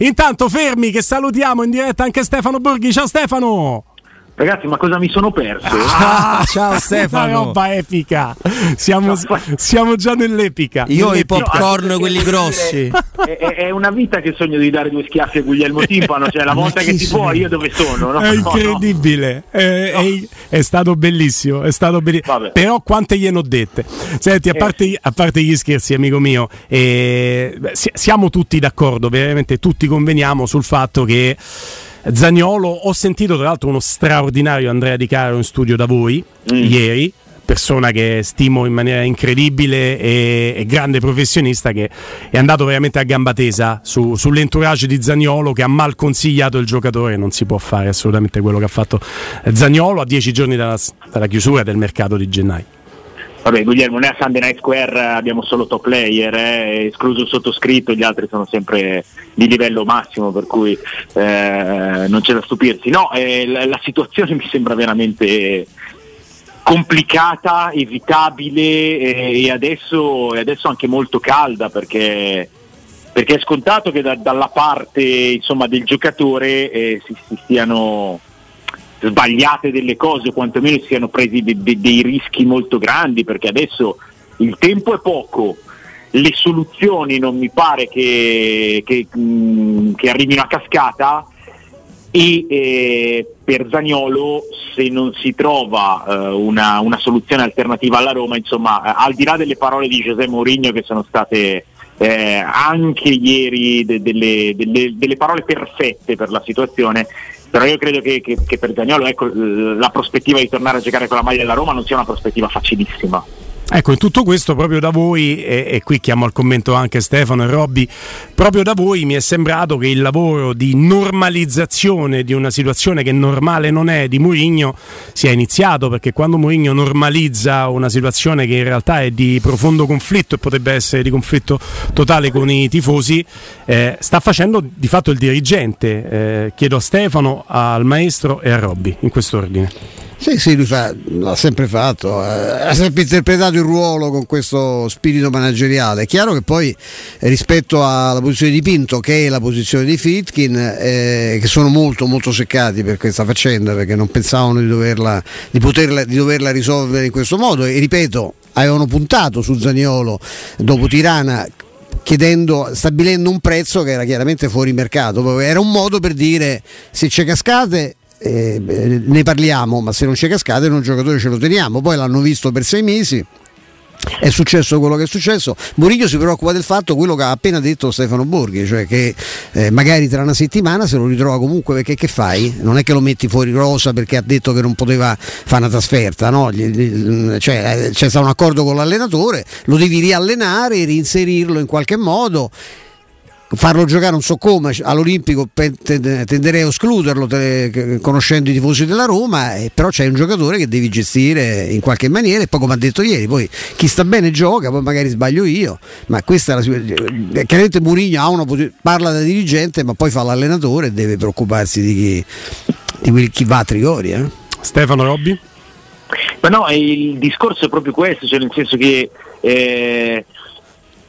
Intanto fermi che salutiamo in diretta anche Stefano Borghi. Ciao Stefano! Ragazzi, ma cosa mi sono perso? Ah, ciao Stefano! Una roba epica! Siamo, siamo già nell'epica. Io ho i popcorn, no, quelli grossi. È, è, una vita che sogno di dare due schiaffi a Guglielmo Timpano. Cioè, la volta che si può, io dove sono? No? È incredibile. No, è, è, è, stato bellissimo. È stato bellissimo. Però, quante gliene ho dette? Senti, a eh. parte, a parte gli scherzi, amico mio, eh, siamo tutti d'accordo, veramente tutti conveniamo sul fatto che. Zagnolo, ho sentito tra l'altro uno straordinario Andrea Di Caro in studio da voi mm. ieri, persona che stimo in maniera incredibile e, e, grande professionista che è andato veramente a gamba tesa su, sull'entourage di Zagnolo che ha mal consigliato il giocatore non si può fare assolutamente quello che ha fatto Zagnolo a dieci giorni dalla, dalla chiusura del mercato di gennaio Vabbè, Guglielmo, noi a Sunday Night Square abbiamo solo top player, eh, escluso il sottoscritto, gli altri sono sempre di livello massimo, per cui eh, non c'è da stupirsi. No, eh, la, la, situazione mi sembra veramente complicata, evitabile eh, e adesso, adesso, anche molto calda perché, perché è scontato che da, dalla parte insomma, del giocatore eh, si, si stiano sbagliate delle cose o quantomeno siano presi de- de- dei rischi molto grandi perché adesso il tempo è poco, le soluzioni non mi pare che, che, mm, che arrivino a cascata. E eh, per Zagnolo se non si trova eh, una, una, soluzione alternativa alla Roma, insomma, al di là delle parole di Giuseppe Mourinho che sono state eh, anche ieri de- delle, delle, delle, parole perfette per la situazione, però io credo che, che, che per Zagnolo ecco, la prospettiva di tornare a giocare con la maglia della Roma non sia una prospettiva facilissima. Ecco, in tutto questo, proprio da voi, e, e, qui chiamo al commento anche Stefano e Robby, proprio da voi mi è sembrato che il lavoro di normalizzazione di una situazione che normale non è di Mourinho sia iniziato, perché quando Mourinho normalizza una situazione che in realtà è di profondo conflitto e potrebbe essere di conflitto totale con i tifosi, eh, sta facendo di fatto il dirigente. Eh, chiedo a Stefano, al maestro e a Robby, in quest'ordine. Sì, sì, lui fa, l'ha sempre fatto, eh, ha sempre interpretato il ruolo con questo spirito manageriale. È chiaro che poi rispetto alla posizione di Pinto, che è la posizione di Fitkin, eh, che sono molto molto seccati per questa faccenda, perché non pensavano di, doverla, di, poterla, di doverla risolvere in questo modo. E ripeto, avevano puntato su Zaniolo dopo Tirana stabilendo un prezzo che era chiaramente fuori mercato. Era un modo per dire se c'è cascate eh, ne parliamo, ma se non c'è cascate un giocatore ce lo teniamo. Poi l'hanno visto per sei mesi. È successo quello che è successo. Mourinho si preoccupa del fatto quello che ha appena detto Stefano Borghi, cioè che eh, magari tra una settimana se lo ritrova comunque perché che fai? Non è che lo metti fuori rosa perché ha detto che non poteva fare una trasferta, no? Gli, gli, cioè, eh, c'è stato un accordo con l'allenatore, lo devi riallenare, reinserirlo in qualche modo farlo giocare non so come all'Olimpico tenderei a escluderlo conoscendo i tifosi della Roma eh, però c'è un giocatore che devi gestire in qualche maniera e poi come ha detto ieri poi chi sta bene gioca poi magari sbaglio io ma questa è la eh, chiaramente Murigno una, parla da dirigente ma poi fa l'allenatore e deve preoccuparsi di chi, di chi va a Trigori eh. Stefano Robbi? Ma no, il discorso è proprio questo, cioè nel senso che eh,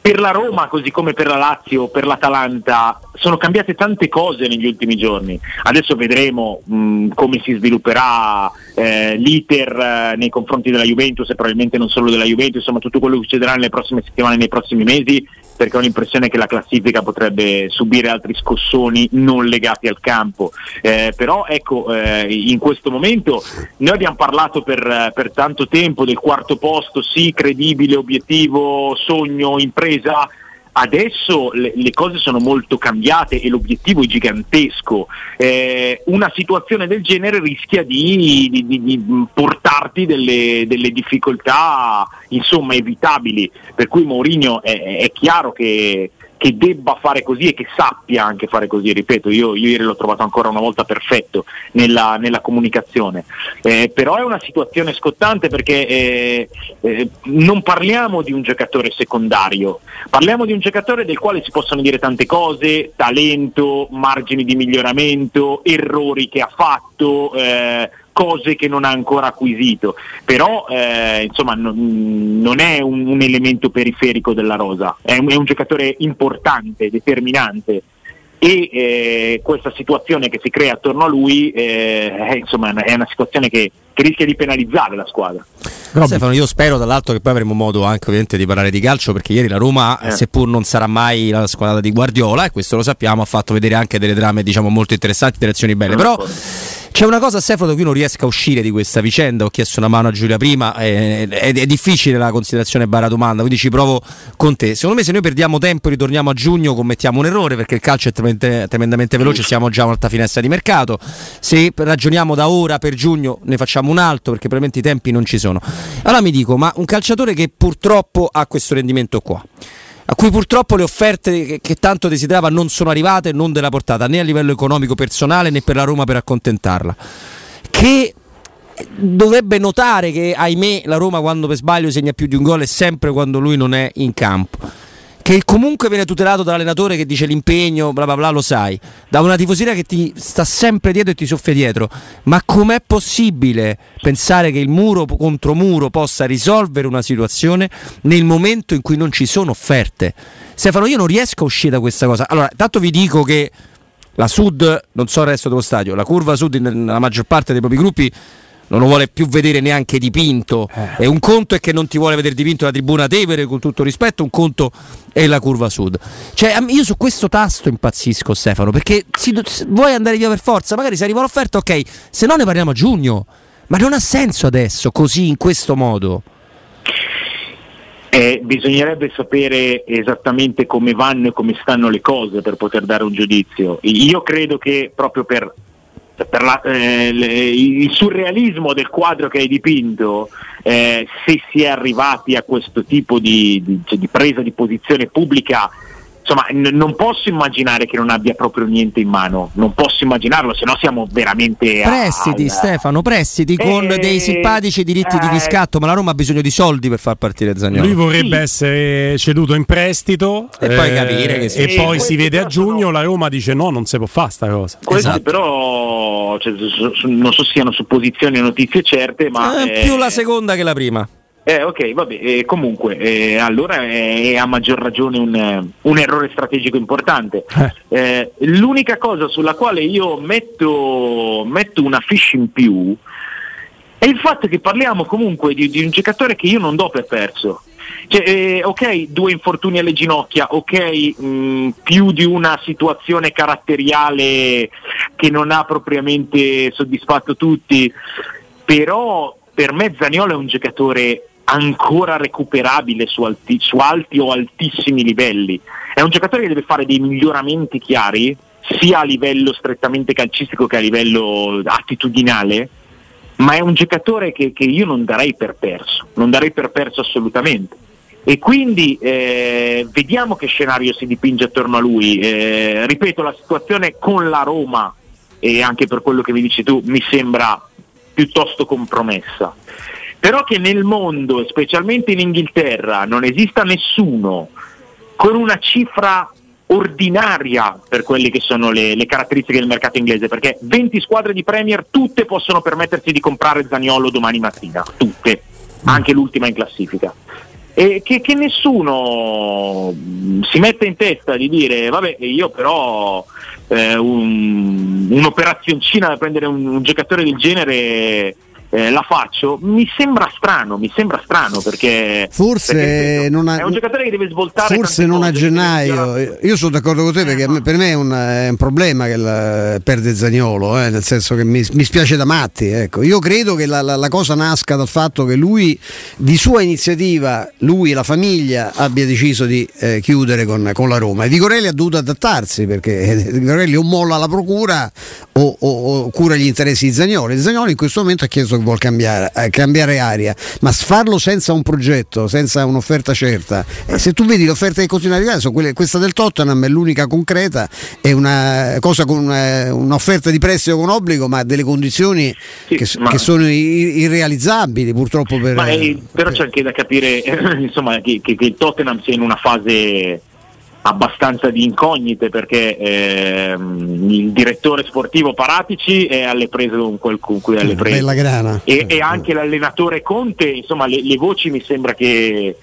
per la Roma, così come per la Lazio, per l'Atalanta, sono cambiate tante cose negli ultimi giorni. Adesso vedremo mh, come si svilupperà eh, l'iter eh, nei confronti della Juventus e probabilmente non solo della Juventus, insomma tutto quello che succederà nelle prossime settimane, nei prossimi mesi, perché ho l'impressione che la classifica potrebbe subire altri scossoni non legati al campo. Eh, però ecco, eh, in questo momento noi abbiamo parlato per, per tanto tempo del quarto posto, sì, credibile, obiettivo, sogno, impresa Adesso le, le, cose sono molto cambiate e l'obiettivo è gigantesco. Eh, una situazione del genere rischia di, di, di, di portarti delle, delle, difficoltà insomma evitabili. Per cui Mourinho è, è chiaro che che debba fare così e che sappia anche fare così, ripeto, io, io ieri l'ho trovato ancora una volta perfetto nella, nella comunicazione, eh, però è una situazione scottante perché eh, eh, non parliamo di un giocatore secondario, parliamo di un giocatore del quale si possono dire tante cose, talento, margini di miglioramento, errori che ha fatto, eh, cose che non ha ancora acquisito, però eh, insomma non, non è un, un, elemento periferico della rosa, è un, è un giocatore importante, determinante e eh, questa situazione che si crea attorno a lui eh, è, insomma, è una situazione che, che, rischia di penalizzare la squadra. Robby. Stefano, io spero dall'altro che poi avremo modo anche ovviamente di parlare di calcio perché ieri la Roma, eh. seppur non sarà mai la squadra di Guardiola, e questo lo sappiamo, ha fatto vedere anche delle drame diciamo, molto interessanti, delle azioni belle, però c'è una cosa, Stefano, da cui non riesco a uscire di questa vicenda. Ho chiesto una mano a Giulia prima. È, è, è difficile la considerazione barra domanda, quindi ci provo con te. Secondo me, se noi perdiamo tempo e ritorniamo a giugno, commettiamo un errore perché il calcio è tremendamente, tremendamente veloce. Siamo già a un'altra finestra di mercato. Se ragioniamo da ora per giugno, ne facciamo un altro perché probabilmente i tempi non ci sono. Allora mi dico, ma un calciatore che purtroppo ha questo rendimento qua a cui purtroppo le offerte che, che, tanto desiderava non sono arrivate, non della portata né a livello economico personale né per la Roma per accontentarla. Che dovrebbe notare che ahimè la Roma quando per sbaglio segna più di un gol è sempre quando lui non è in campo che comunque viene tutelato dall'allenatore che dice l'impegno, bla bla bla, lo sai, da una tifosina che ti sta sempre dietro e ti soffia dietro. Ma com'è possibile pensare che il muro contro muro possa risolvere una situazione nel momento in cui non ci sono offerte? Stefano, io non riesco a uscire da questa cosa. Allora, tanto vi dico che la Sud, non so il resto dello stadio, la curva Sud nella maggior parte dei propri gruppi non lo vuole più vedere neanche dipinto. Eh. E un conto è che non ti vuole vedere dipinto la tribuna Tevere, con tutto rispetto, un conto è la curva sud. Cioè, io su questo tasto impazzisco, Stefano, perché si, vuoi andare via per forza, magari se arriva l'offerta, ok, se no ne parliamo a giugno. Ma non ha senso adesso, così, in questo modo. Eh, bisognerebbe sapere esattamente come vanno e come stanno le cose per poter dare un giudizio. Io credo che proprio per per la, eh, il surrealismo del quadro che hai dipinto, eh, se si è arrivati a questo tipo di, di, cioè di presa di posizione pubblica insomma, n- non posso immaginare che non abbia proprio niente in mano, non posso immaginarlo, se no siamo veramente. Prestiti, al... Stefano, prestiti con eh, dei simpatici diritti eh, di riscatto, ma la Roma ha bisogno di soldi per far partire Zagnolo. Lui vorrebbe sì. essere ceduto in prestito e poi eh, capire che si E poi si vede a giugno, sono... la Roma dice no, non si può fare sta cosa. Questi esatto. però cioè, non so se siano supposizioni o notizie certe, ma. Eh, più la seconda che la prima. Eh, ok, vabbè, eh, comunque, eh, allora è, è, a maggior ragione un, un errore strategico importante. Eh. eh. l'unica cosa sulla quale io metto, metto, una fish in più è il fatto che parliamo comunque di, di un giocatore che io non do per perso. Cioè, eh, ok, due infortuni alle ginocchia, ok, mh, più di una situazione caratteriale che non ha propriamente soddisfatto tutti, però per me Zaniolo è un giocatore ancora recuperabile su alti, su alti, o altissimi livelli. È un giocatore che deve fare dei miglioramenti chiari, sia a livello strettamente calcistico che a livello attitudinale, ma è un giocatore che, che io non darei per perso, non darei per perso assolutamente. E quindi eh, vediamo che scenario si dipinge attorno a lui. Eh, ripeto, la situazione con la Roma, e anche per quello che mi dici tu, mi sembra piuttosto compromessa però che nel mondo, specialmente in Inghilterra, non esista nessuno con una cifra ordinaria per quelle che sono le, le, caratteristiche del mercato inglese, perché 20 squadre di Premier tutte possono permettersi di comprare Zaniolo domani mattina, tutte, anche l'ultima in classifica. E che, che nessuno si metta in testa di dire vabbè io però eh, un, un'operazioncina da prendere un, un giocatore del genere eh, la faccio, mi sembra strano, mi sembra strano perché forse perché non ha, è un giocatore che deve svoltare forse non a gennaio. Io sono d'accordo con te perché eh, per me è un, è un problema che la, perde Zagnolo, eh, nel senso che mi, mi, spiace da matti. Ecco. Io credo che la, la, la, cosa nasca dal fatto che lui, di sua iniziativa, lui e la famiglia abbia deciso di eh, chiudere con, con, la Roma. E Vigorelli ha dovuto adattarsi perché Vigorelli o molla la procura o, o, o cura gli interessi di Zagnolo. E Zagnolo in questo momento ha chiesto vuol cambiare, eh, cambiare aria, ma farlo senza un progetto, senza un'offerta certa. Eh, se tu vedi le offerte che continuano ad arrivare, quelle, questa del Tottenham è l'unica concreta, è una cosa con una, un'offerta di prestito con obbligo, ma delle condizioni sì, che, ma... che, sono irrealizzabili purtroppo. Per, ma è, però c'è anche da capire insomma, che, che, che il Tottenham sia in una fase abbastanza di incognite perché ehm, il direttore sportivo Paratici è alle prese con quel con cui è alle prese. E, e, anche l'allenatore Conte, insomma le, le, voci mi sembra che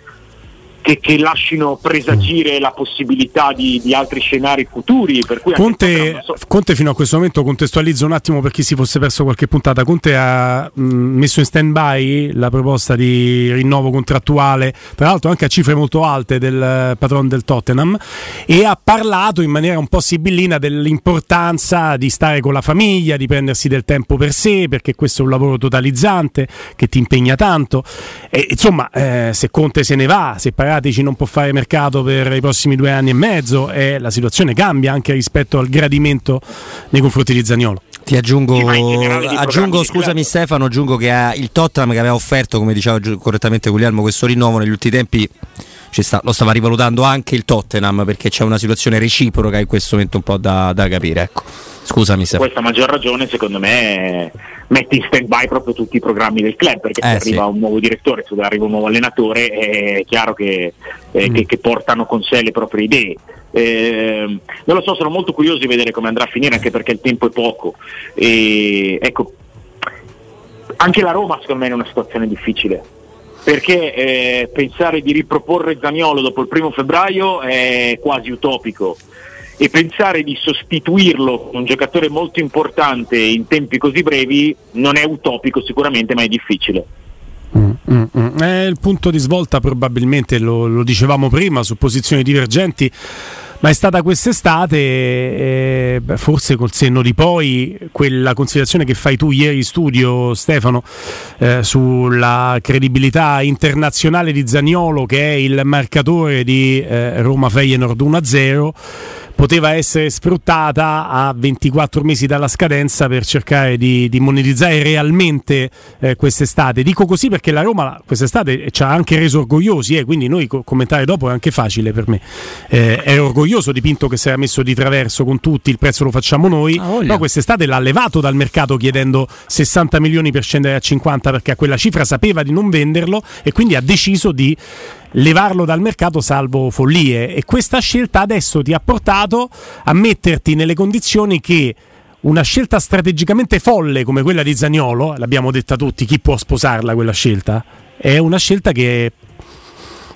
che, che, lasciano presagire la possibilità di, di altri scenari futuri. Conte, so... Conte, fino a questo momento contestualizzo un attimo per chi si fosse perso qualche puntata. Conte ha mh, messo in stand by la proposta di rinnovo contrattuale, tra l'altro anche a cifre molto alte del patron del Tottenham, e ha parlato in maniera un po' sibillina dell'importanza di stare con la famiglia, di prendersi del tempo per sé, perché questo è un lavoro totalizzante che ti impegna tanto. E, insomma, eh, se Conte se ne va, se parla Paratici non può fare mercato per i prossimi due anni e mezzo e la situazione cambia anche rispetto al gradimento nei confronti di Zagnolo. Ti aggiungo, aggiungo scusami Stefano, aggiungo che il Tottenham che aveva offerto, come diceva correttamente Guglielmo, questo rinnovo negli ultimi tempi sta, lo stava rivalutando anche il Tottenham perché c'è una situazione reciproca in questo momento un po' da, da capire. Ecco. Scusami se. Questa maggior ragione secondo me mette in stand by proprio tutti i programmi del club perché eh, se sì. arriva un nuovo direttore, se arriva un nuovo allenatore è chiaro che, eh, mm. che, che portano con sé le proprie idee. Eh, non lo so, sono molto curioso di vedere come andrà a finire anche perché il tempo è poco. E, ecco, anche la Roma secondo me è in una situazione difficile perché eh, pensare di riproporre Zagnolo dopo il primo febbraio è quasi utopico e pensare di sostituirlo con un giocatore molto importante in tempi così brevi non è utopico sicuramente ma è difficile. Mm, mm, mm. È il punto di svolta probabilmente, lo, lo dicevamo prima, su posizioni divergenti ma è stata quest'estate, eh, forse col senno di poi, quella considerazione che fai tu ieri in studio, Stefano, eh, sulla credibilità internazionale di Zagnolo, che è il marcatore di eh, Roma Feyenoord 1-0 poteva essere sfruttata a 24 mesi dalla scadenza per cercare di, di monetizzare realmente eh, quest'estate. Dico così perché la Roma quest'estate ci ha anche reso orgogliosi, eh, quindi noi co- commentare dopo è anche facile per me. Eh, ero orgoglioso di Pinto che si era messo di traverso con tutti, il prezzo lo facciamo noi, ah, no quest'estate l'ha levato dal mercato chiedendo 60 milioni per scendere a 50 perché a quella cifra sapeva di non venderlo e quindi ha deciso di levarlo dal mercato salvo follie e questa scelta adesso ti ha portato a metterti nelle condizioni che una scelta strategicamente folle come quella di Zagnolo, l'abbiamo detta tutti, chi può sposarla quella scelta? È una scelta che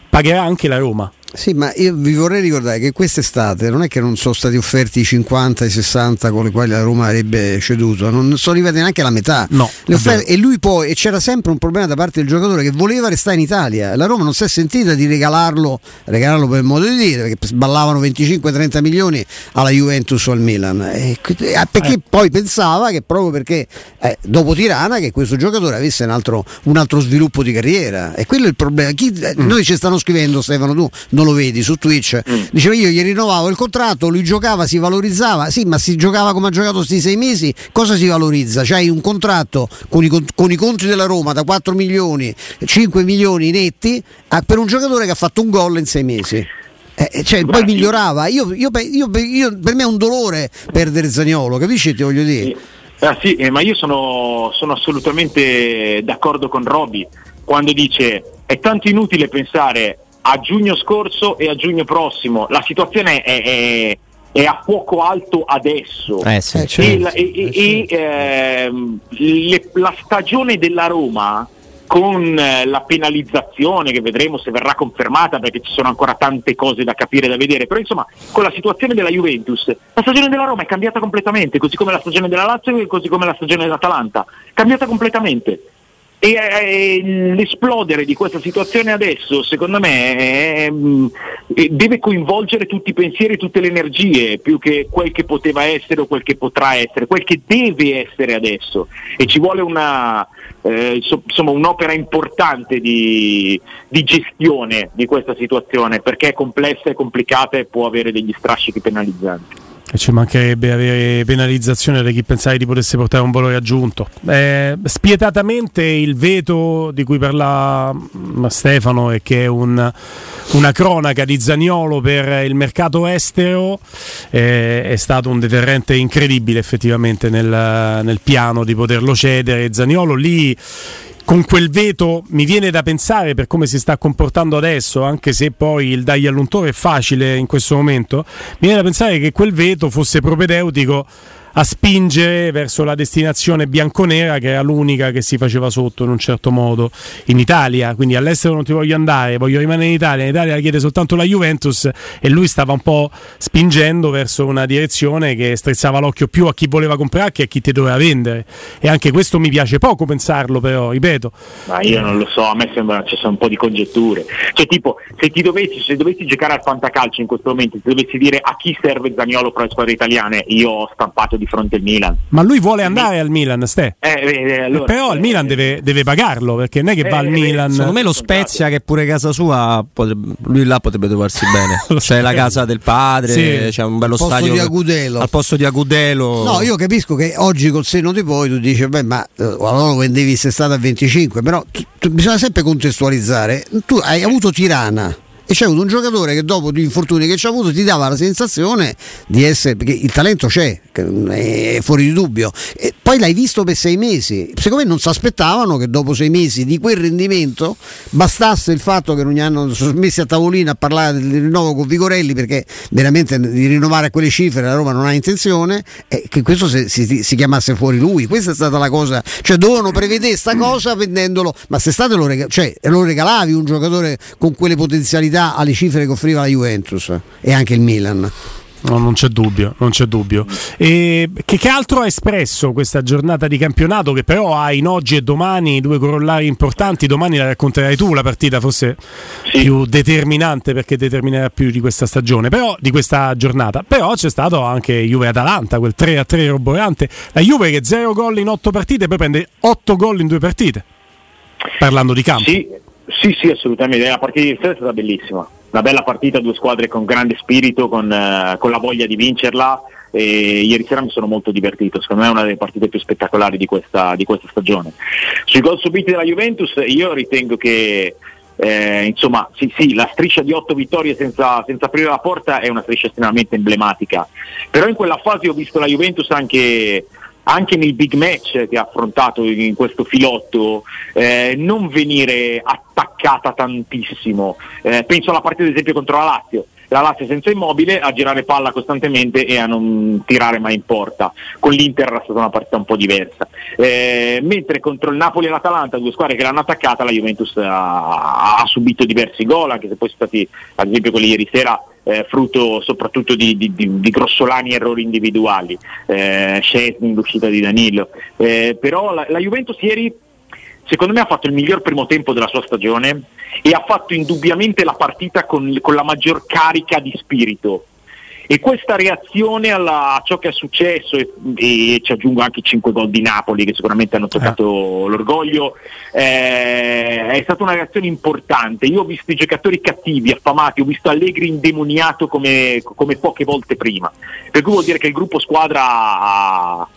pagherà anche la Roma. Sì, ma io vi vorrei ricordare che quest'estate non è che non sono stati offerti i 50 e i 60 con i quali la Roma avrebbe ceduto, non sono arrivati neanche la metà. No, offerte, e lui poi, e c'era sempre un problema da parte del giocatore che voleva restare in Italia. La Roma non si è sentita di regalarlo, regalarlo per modo di dire, perché sballavano 25-30 milioni alla Juventus o al Milan. E, eh, perché eh. poi pensava che proprio perché eh, dopo Tirana che questo giocatore avesse un altro, un altro, sviluppo di carriera. E quello è il problema. Chi, mm. Noi ci stanno scrivendo, Stefano, tu non lo vedi su Twitch, mm. diceva io gli rinnovavo il contratto, lui giocava, si valorizzava, sì ma si giocava come ha giocato questi sei mesi, cosa si valorizza? C'hai un contratto con i, con i conti della Roma da 4 milioni, 5 milioni netti a, per un giocatore che ha fatto un gol in sei mesi. Eh, eh cioè, poi migliorava. Io, io, io, per me è un dolore perdere Zagnolo, capisci? Ti voglio dire. Ah, sì, eh, ma io sono, sono assolutamente d'accordo con Roby quando dice è tanto inutile pensare a giugno scorso e a giugno prossimo. La situazione è, è, è a fuoco alto adesso. Eh sì, e, certo. la, e, eh, ehm, le, la stagione della Roma con eh, la penalizzazione che vedremo se verrà confermata perché ci sono ancora tante cose da capire e da vedere, però insomma con la situazione della Juventus la stagione della Roma è cambiata completamente, così come la stagione della Lazio e così come la stagione dell'Atalanta, cambiata completamente. E, e, l'esplodere di questa situazione adesso, secondo me, è, è, deve coinvolgere tutti i pensieri, tutte le energie, più che quel che poteva essere o quel che potrà essere, quel che deve essere adesso. E ci vuole una, eh, insomma, un'opera importante di, di, gestione di questa situazione, perché è complessa, è complicata e può avere degli strascichi penalizzanti. Ci mancherebbe avere penalizzazione da chi pensava di potesse portare un valore aggiunto. Eh, spietatamente il veto di cui parla mm, Stefano e che è un, una cronaca di Zaniolo per il mercato estero eh, è stato un deterrente incredibile effettivamente nel, nel piano di poterlo cedere. Zaniolo lì con quel veto mi viene da pensare per come si sta comportando adesso, anche se poi il dagli all'untore è facile in questo momento, mi viene da pensare che quel veto fosse propedeutico a spingere verso la destinazione bianconera che era l'unica che si faceva sotto in un certo modo in Italia, quindi all'estero non ti voglio andare, voglio rimanere in Italia, in Italia la chiede soltanto la Juventus e lui stava un po' spingendo verso una direzione che strizzava l'occhio più a chi voleva comprare che a chi ti doveva vendere e anche questo mi piace poco pensarlo però, ripeto. Ma io non lo so, a me sembra ci sono un po' di congetture. Cioè tipo, se ti dovessi, se dovessi giocare al fantacalcio in questo momento, se dovessi dire a chi serve Zaniolo per le squadre italiane, io ho stampato di fronte al Milan. Ma lui vuole andare al Milan, Ste. Eh, eh, eh allora, però il Milan deve, deve, pagarlo perché non è che va al Milan. Secondo me lo Spezia, che è pure casa sua, potrebbe, lui là potrebbe trovarsi bene. C'è la casa del padre, sì. c'è un bello al stadio. Di Agudelo. Al posto di Agudelo. No, io capisco che oggi col senno di poi tu dici, beh, ma eh, allora lo vendevi se è stato a 25, però tu, tu, bisogna sempre contestualizzare. Tu hai avuto Tirana e c'è avuto un giocatore che dopo gli infortuni che ci ha avuto ti dava la sensazione di essere perché il talento c'è è fuori di dubbio. E poi l'hai visto per sei mesi. Secondo me non si aspettavano che dopo sei mesi di quel rendimento bastasse il fatto che non gli hanno messi a tavolino a parlare del rinnovo con Vigorelli perché veramente di rinnovare a quelle cifre la Roma non ha intenzione e che questo si, si, si chiamasse fuori lui. Questa è stata la cosa. Cioè dovevano prevedere questa cosa vendendolo ma se state lo, reg- cioè, lo regalavi un giocatore con quelle potenzialità alle cifre che offriva la Juventus e anche il Milan. No, non c'è dubbio, non c'è dubbio. E che, che, altro ha espresso questa giornata di campionato che però ha in oggi e domani due corollari importanti? Domani la racconterai tu la partita forse sì. più determinante perché determinerà più di questa stagione, però di questa giornata. Però c'è stato anche Juve-Atalanta, quel 3-3 roboante. La Juve che 0 gol in 8 partite poi prende 8 gol in 2 partite. Parlando di campo. Sì, sì, sì, assolutamente. La partita di sera è stata bellissima. Una bella partita, due squadre con grande spirito, con, eh, con la voglia di vincerla. E ieri sera mi sono molto divertito, secondo me è una delle partite più spettacolari di questa, di questa stagione. Sui gol subiti della Juventus io ritengo che eh, insomma sì, sì, la striscia di otto vittorie senza, senza, aprire la porta è una striscia estremamente emblematica, però in quella fase ho visto la Juventus anche anche nei big match che ha affrontato in questo filotto, eh, non venire attaccata tantissimo. Eh, penso alla partita ad esempio contro la Lazio. La Lazio senza immobile a girare palla costantemente e a non tirare mai in porta. Con l'Inter era stata una partita un po' diversa. Eh, mentre contro il Napoli e l'Atalanta, due squadre che l'hanno attaccata, la Juventus ha, ha subito diversi gol, anche se poi sono stati, ad esempio quelli ieri sera, eh, frutto soprattutto di, di, di, di, grossolani errori individuali, eh, Scesni, l'uscita di Danilo. Eh, però la, la Juventus ieri secondo me ha fatto il miglior primo tempo della sua stagione e ha fatto indubbiamente la partita con, con la maggior carica di spirito e questa reazione alla, a ciò che è successo e, e, ci aggiungo anche i 5 gol di Napoli che sicuramente hanno toccato eh. l'orgoglio eh, è stata una reazione importante. Io ho visto i giocatori cattivi, affamati ho visto Allegri indemoniato come, come poche volte prima. Per cui vuol dire che il gruppo squadra ha,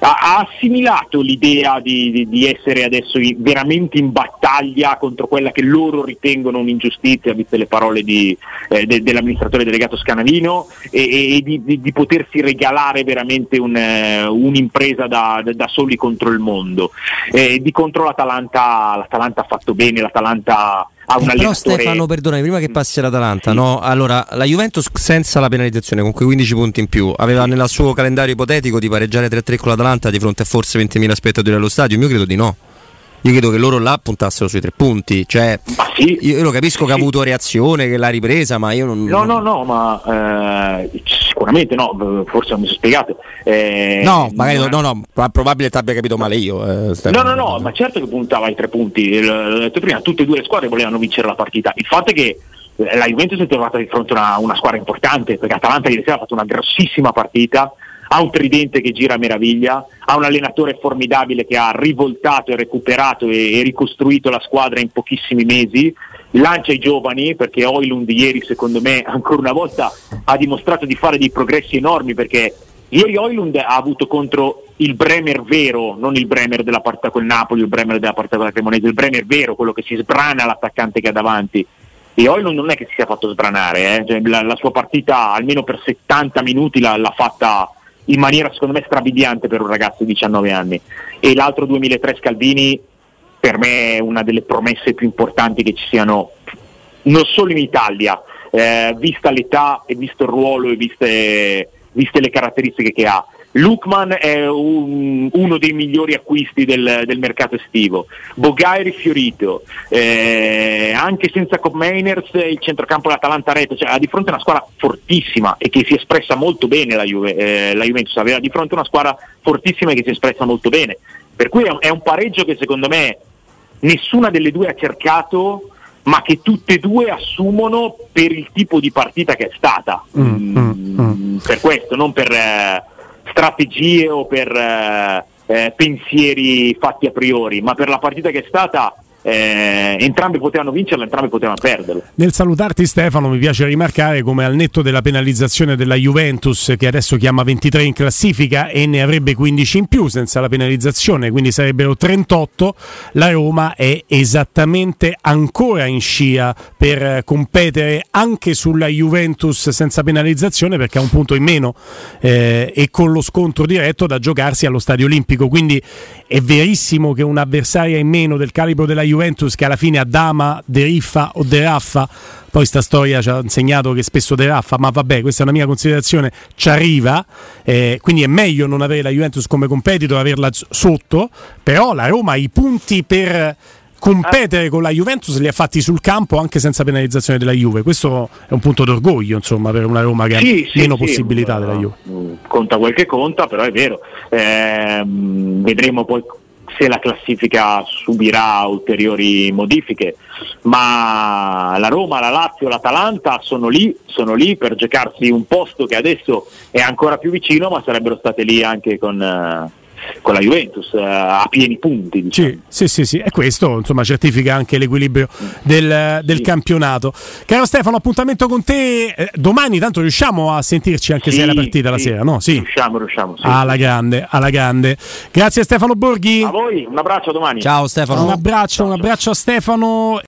ha assimilato l'idea di, di, di, essere adesso veramente in battaglia contro quella che loro ritengono un'ingiustizia viste le parole di, eh, de, dell'amministratore delegato Scanavino e, e di, di, di, potersi regalare veramente un, uh, un'impresa da, da, soli contro il mondo. Eh, di contro l'Atalanta, l'Atalanta ha fatto bene, l'Atalanta ha un eh, Però Stefano, perdonami, prima che passi all'Atalanta, sì. no? Allora, la Juventus senza la penalizzazione, con quei 15 punti in più, aveva nel suo calendario ipotetico di pareggiare 3-3 con l'Atalanta di fronte a forse 20.000 spettatori allo stadio? Io credo di no. Io credo che loro là puntassero sui tre punti. Cioè, sì, io lo capisco sì. che ha avuto reazione, che l'ha ripresa, ma io non. No, no, no, ma eh, sicuramente no, forse non mi sono spiegato. Eh, no, magari no, no, no, probabile ti abbia capito male io. Eh, no, no, no, ma certo che puntava ai tre punti. L'ho detto prima, tutte e due le squadre volevano vincere la partita. Il fatto è che la Juventus è trovata di fronte a una, una squadra importante, perché Atalanta ieri sera ha fatto una grossissima partita ha un tridente che gira a meraviglia, ha un allenatore formidabile che ha rivoltato e recuperato e, e ricostruito la squadra in pochissimi mesi, lancia i giovani perché Oilund ieri secondo me ancora una volta ha dimostrato di fare dei progressi enormi perché ieri Oilund ha avuto contro il Bremer vero, non il Bremer della partita col Napoli, il Bremer della partita con la Cremonese, il Bremer vero, quello che si sbrana l'attaccante che ha davanti. E Oilund non è che si sia fatto sbranare, eh? cioè, la, la, sua partita almeno per 70 minuti l'ha, l'ha fatta in maniera secondo me strabiliante per un ragazzo di 19 anni. E l'altro 2003 Scalvini per me è una delle promesse più importanti che ci siano non solo in Italia, eh, vista l'età e visto il ruolo e viste, viste le caratteristiche che ha. Lukman è un, uno dei migliori acquisti del, del mercato estivo, Bogairi fiorito, eh, anche senza Cop Mainers il centrocampo dell'Atalanta rete, cioè, ha di fronte una squadra fortissima e che si è espressa molto bene la, Juve, eh, la Juventus, aveva di fronte una squadra fortissima e che si è espressa molto bene, per cui è un, è un pareggio che secondo me nessuna delle due ha cercato ma che tutte e due assumono per il tipo di partita che è stata. Mm, mm, mm. Per questo, non per eh, strategie o per eh, eh, pensieri fatti a priori, ma per la partita che è stata eh, entrambi potevano vincerla, entrambi potevano perderla. Nel salutarti Stefano mi piace rimarcare come al netto della penalizzazione della Juventus che adesso chiama 23 in classifica e ne avrebbe 15 in più senza la penalizzazione, quindi sarebbero 38, la Roma è esattamente ancora in scia per competere anche sulla Juventus senza penalizzazione perché ha un punto in meno eh, e con lo scontro diretto da giocarsi allo Stadio Olimpico, quindi è verissimo che un'avversaria in meno del calibro della Juventus che alla fine a Dama, De Riffa o De Raffa, poi sta storia ci ha insegnato che spesso De Raffa, ma vabbè, questa è una mia considerazione, ci arriva, eh, quindi è meglio non avere la Juventus come competitor, averla sotto, però la Roma ha i punti per competere con la Juventus li ha fatti sul campo anche senza penalizzazione della Juve. Questo è un punto d'orgoglio, insomma, per una Roma che sì, ha sì, meno sì, possibilità della Juve. Conta quel che conta, però è vero. Eh, vedremo poi se la classifica subirà ulteriori modifiche, ma la Roma, la Lazio, l'Atalanta sono lì, sono lì per giocarsi un posto che adesso è ancora più vicino, ma sarebbero state lì anche con, uh, con la Juventus uh, a pieni punti. Diciamo. Sì, sì, sì, sì, e questo insomma certifica anche l'equilibrio del, del sì. campionato. Caro Stefano, appuntamento con te eh, domani, tanto riusciamo a sentirci anche sì, se è la partita sì. la sera, no? Sì. Riusciamo, riusciamo. Alla grande, alla grande. Grazie Stefano Borghi. A voi, un abbraccio domani. Ciao Stefano. Un abbraccio, un abbraccio a Stefano.